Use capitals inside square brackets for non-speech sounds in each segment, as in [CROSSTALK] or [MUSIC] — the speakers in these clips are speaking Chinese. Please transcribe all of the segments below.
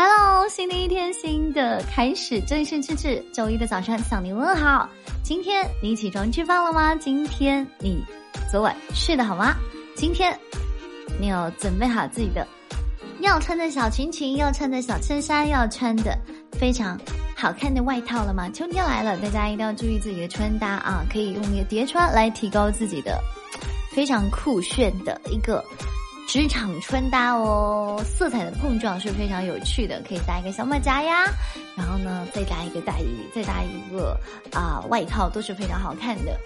Hello，新的一天，新的开始，这里是智智，周一的早上向你问好。今天你起床吃饭了吗？今天你昨晚睡得好吗？今天你有准备好自己的要穿的小裙裙，要穿的小衬衫，要穿的非常好看的外套了吗？秋天来了，大家一定要注意自己的穿搭啊！可以用一个叠穿来提高自己的非常酷炫的一个。职场穿搭哦，色彩的碰撞是非常有趣的，可以搭一个小马甲呀，然后呢再搭一个大衣，再搭一个啊外套都是非常好看的。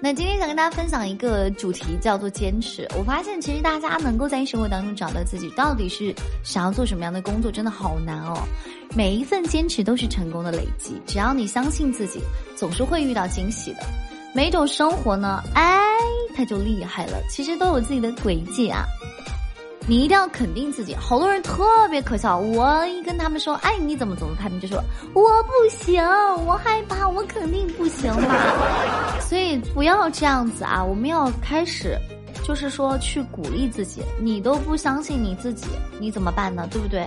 那今天想跟大家分享一个主题，叫做坚持。我发现其实大家能够在生活当中找到自己到底是想要做什么样的工作，真的好难哦。每一份坚持都是成功的累积，只要你相信自己，总是会遇到惊喜的。每种生活呢，哎，它就厉害了，其实都有自己的轨迹啊。你一定要肯定自己，好多人特别可笑。我一跟他们说，哎，你怎么怎么？他们就说我不行，我害怕，我肯定不行嘛。[LAUGHS] 所以不要这样子啊！我们要开始，就是说去鼓励自己。你都不相信你自己，你怎么办呢？对不对？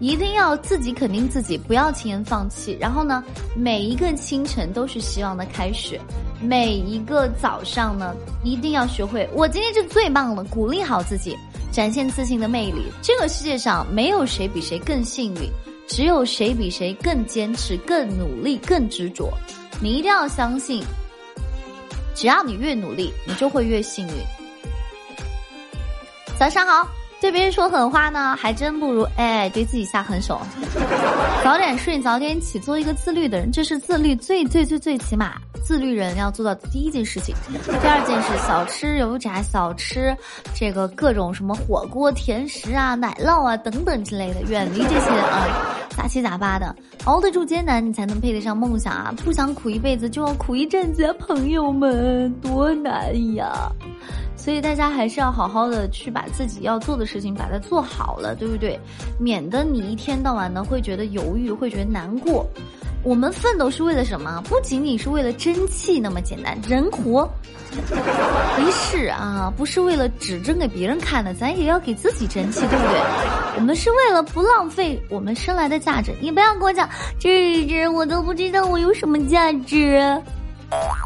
一定要自己肯定自己，不要轻言放弃。然后呢，每一个清晨都是希望的开始，每一个早上呢，一定要学会，我今天是最棒的，鼓励好自己。展现自信的魅力。这个世界上没有谁比谁更幸运，只有谁比谁更坚持、更努力、更执着。你一定要相信，只要你越努力，你就会越幸运。早上好，对别人说狠话呢，还真不如哎对自己下狠手。[LAUGHS] 早点睡，早点起，做一个自律的人，这是自律最最最最起码。自律人要做到第一件事情，第二件事少吃油炸，少吃这个各种什么火锅、甜食啊、奶酪啊等等之类的，远离这些啊。杂七杂八的。熬得住艰难，你才能配得上梦想啊！不想苦一辈子，就要苦一阵子啊，朋友们多难呀！所以大家还是要好好的去把自己要做的事情把它做好了，对不对？免得你一天到晚呢会觉得犹豫，会觉得难过。我们奋斗是为了什么？不仅仅是为了争气那么简单。人活 [LAUGHS] 没事啊，不是为了只争给别人看的，咱也要给自己争气，对不对？我们是为了不浪费我们生来的价值。你不要跟我讲，这这我都不知道我有什么价值。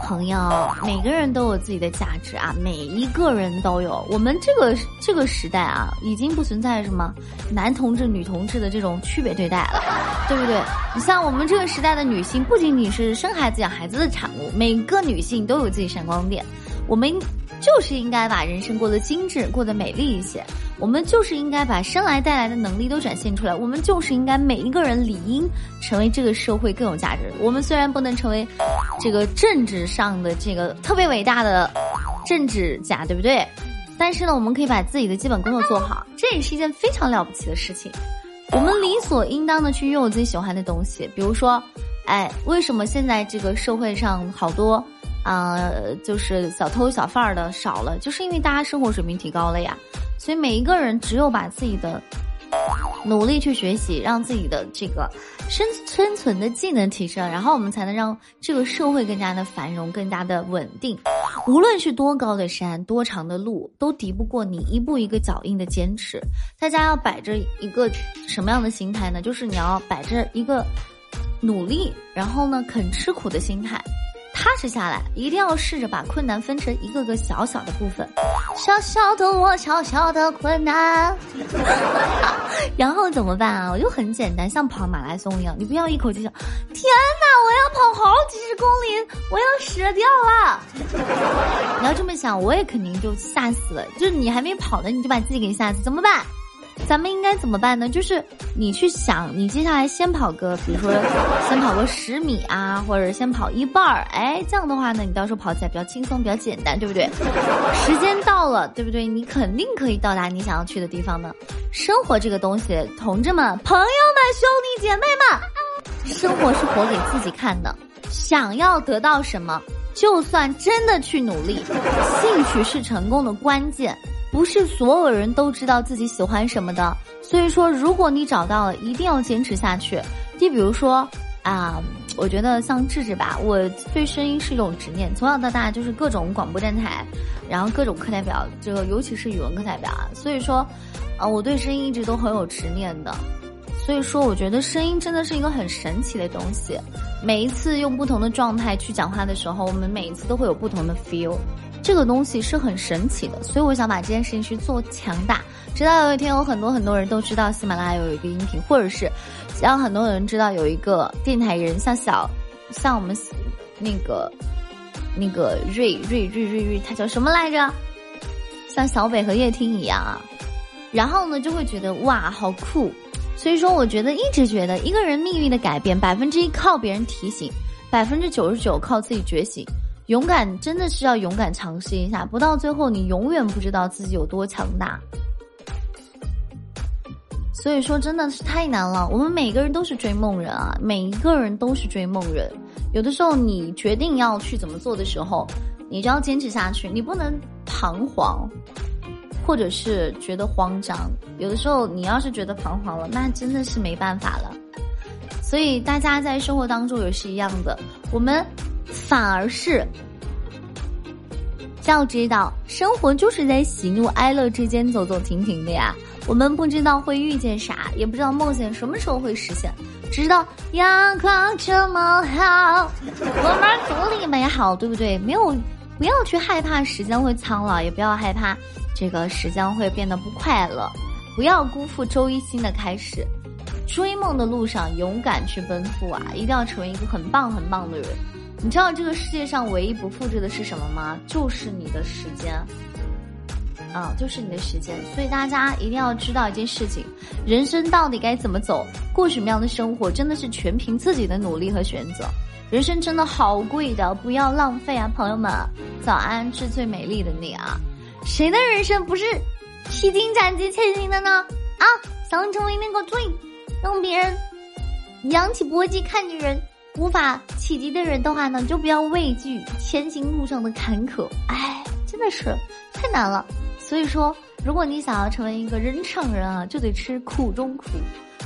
朋友，每个人都有自己的价值啊，每一个人都有。我们这个这个时代啊，已经不存在什么男同志、女同志的这种区别对待了，对不对？你像我们这个时代的女性，不仅仅是生孩子、养孩子的产物，每个女性都有自己闪光点。我们就是应该把人生过得精致，过得美丽一些。我们就是应该把生来带来的能力都展现出来。我们就是应该每一个人理应成为这个社会更有价值。我们虽然不能成为这个政治上的这个特别伟大的政治家，对不对？但是呢，我们可以把自己的基本工作做好，这也是一件非常了不起的事情。我们理所应当的去拥有自己喜欢的东西，比如说，哎，为什么现在这个社会上好多啊，就是小偷小贩儿的少了，就是因为大家生活水平提高了呀。所以每一个人只有把自己的努力去学习，让自己的这个生生存的技能提升，然后我们才能让这个社会更加的繁荣，更加的稳定。无论是多高的山，多长的路，都敌不过你一步一个脚印的坚持。大家要摆着一个什么样的心态呢？就是你要摆着一个努力，然后呢肯吃苦的心态。踏实下来，一定要试着把困难分成一个个小小的部分，小小的我，小小的困难，[LAUGHS] 然后怎么办啊？我就很简单，像跑马拉松一样，你不要一口气想，天哪，我要跑好几十公里，我要死掉了。[LAUGHS] 你要这么想，我也肯定就吓死了。就是你还没跑呢，你就把自己给吓死，怎么办？咱们应该怎么办呢？就是你去想，你接下来先跑个，比如说先跑个十米啊，或者先跑一半儿，哎，这样的话呢，你到时候跑起来比较轻松，比较简单，对不对？时间到了，对不对？你肯定可以到达你想要去的地方的。生活这个东西，同志们、朋友们、兄弟姐妹们，生活是活给自己看的。想要得到什么，就算真的去努力，兴趣是成功的关键。不是所有人都知道自己喜欢什么的，所以说，如果你找到了，一定要坚持下去。就比如说啊，我觉得像智智吧，我对声音是一种执念，从小到大就是各种广播电台，然后各种课代表，这个尤其是语文课代表啊，所以说，啊，我对声音一直都很有执念的。所以说，我觉得声音真的是一个很神奇的东西。每一次用不同的状态去讲话的时候，我们每一次都会有不同的 feel。这个东西是很神奇的，所以我想把这件事情去做强大。直到有一天，有很多很多人都知道喜马拉雅有一个音频，或者是让很多人知道有一个电台人，像小，像我们那个那个瑞瑞瑞瑞瑞，他叫什么来着？像小北和叶听一样啊。然后呢，就会觉得哇，好酷。所以说，我觉得一直觉得一个人命运的改变，百分之一靠别人提醒，百分之九十九靠自己觉醒。勇敢真的是要勇敢尝试一下，不到最后你永远不知道自己有多强大。所以说真的是太难了。我们每个人都是追梦人啊，每一个人都是追梦人。有的时候你决定要去怎么做的时候，你就要坚持下去，你不能彷徨。或者是觉得慌张，有的时候你要是觉得彷徨了，那真的是没办法了。所以大家在生活当中也是一样的，我们反而是要知道，生活就是在喜怒哀乐之间走走停停的呀。我们不知道会遇见啥，也不知道梦想什么时候会实现，只知道阳光这么好，我们独立美好，对不对？没有，不要去害怕时间会苍老，也不要害怕。这个时间会变得不快乐，不要辜负周一新的开始。追梦的路上，勇敢去奔赴啊！一定要成为一个很棒很棒的人。你知道这个世界上唯一不复制的是什么吗？就是你的时间。啊，就是你的时间。所以大家一定要知道一件事情：人生到底该怎么走，过什么样的生活，真的是全凭自己的努力和选择。人生真的好贵的，不要浪费啊，朋友们！早安，是最美丽的你啊！谁的人生不是披荆斩棘前行的呢？啊，想成为那个最让别人扬起脖颈看女人无法企及的人的话呢，就不要畏惧前行路上的坎坷。哎，真的是太难了。所以说，如果你想要成为一个人上人啊，就得吃苦中苦，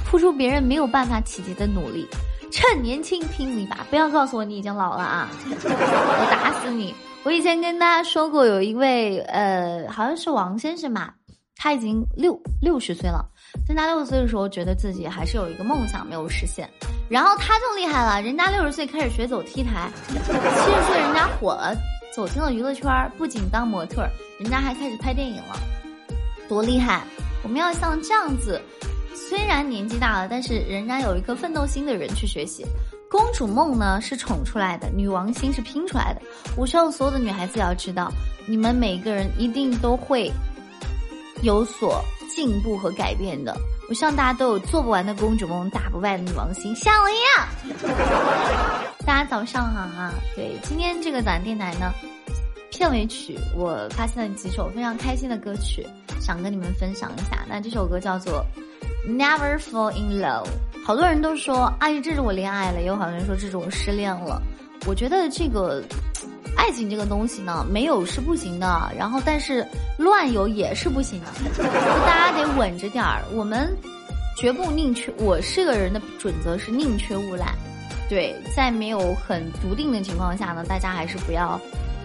付出别人没有办法企及的努力，趁年轻拼一把。不要告诉我你已经老了啊，[LAUGHS] 我打死你！我以前跟大家说过，有一位呃，好像是王先生吧，他已经六六十岁了，在他六十岁的时候，觉得自己还是有一个梦想没有实现，然后他就厉害了，人家六十岁开始学走 T 台，七十岁人家火了，走进了娱乐圈，不仅当模特，人家还开始拍电影了，多厉害！我们要像这样子，虽然年纪大了，但是仍然有一颗奋斗心的人去学习。公主梦呢是宠出来的，女王心是拼出来的。我希望所有的女孩子要知道，你们每一个人一定都会有所进步和改变的。我希望大家都有做不完的公主梦，打不败的女王心，像我一样。大家早上好啊！对，今天这个短电台呢，片尾曲我发现了几首非常开心的歌曲，想跟你们分享一下。那这首歌叫做《Never Fall in Love》。好多人都说，阿姨，这是我恋爱了；也有好多人说，这是我失恋了。我觉得这个爱情这个东西呢，没有是不行的，然后但是乱有也是不行的，就大家得稳着点儿。我们绝不宁缺，我是个人的准则是宁缺毋滥。对，在没有很笃定的情况下呢，大家还是不要，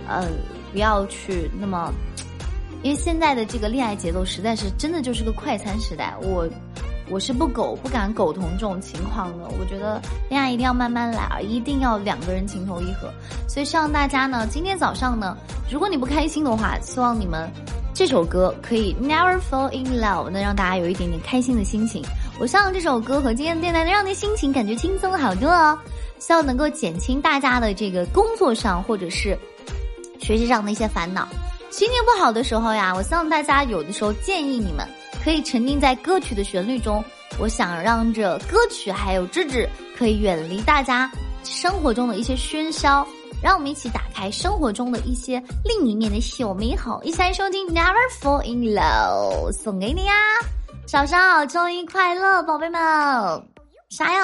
呃，不要去那么，因为现在的这个恋爱节奏实在是真的就是个快餐时代，我。我是不苟不敢苟同这种情况的，我觉得恋爱一定要慢慢来，一定要两个人情投意合。所以希望大家呢，今天早上呢，如果你不开心的话，希望你们这首歌可以 Never Fall in Love，能让大家有一点点开心的心情。我希望这首歌和今天的电台能让你心情感觉轻松好多哦，希望能够减轻大家的这个工作上或者是学习上的一些烦恼。心情不好的时候呀，我希望大家有的时候建议你们。可以沉浸在歌曲的旋律中，我想让这歌曲还有芝芝可以远离大家生活中的一些喧嚣，让我们一起打开生活中的一些另一面的小美好，一起来收听《Never Fall in Love》，送给你呀！早上好，周一快乐，宝贝们，加油！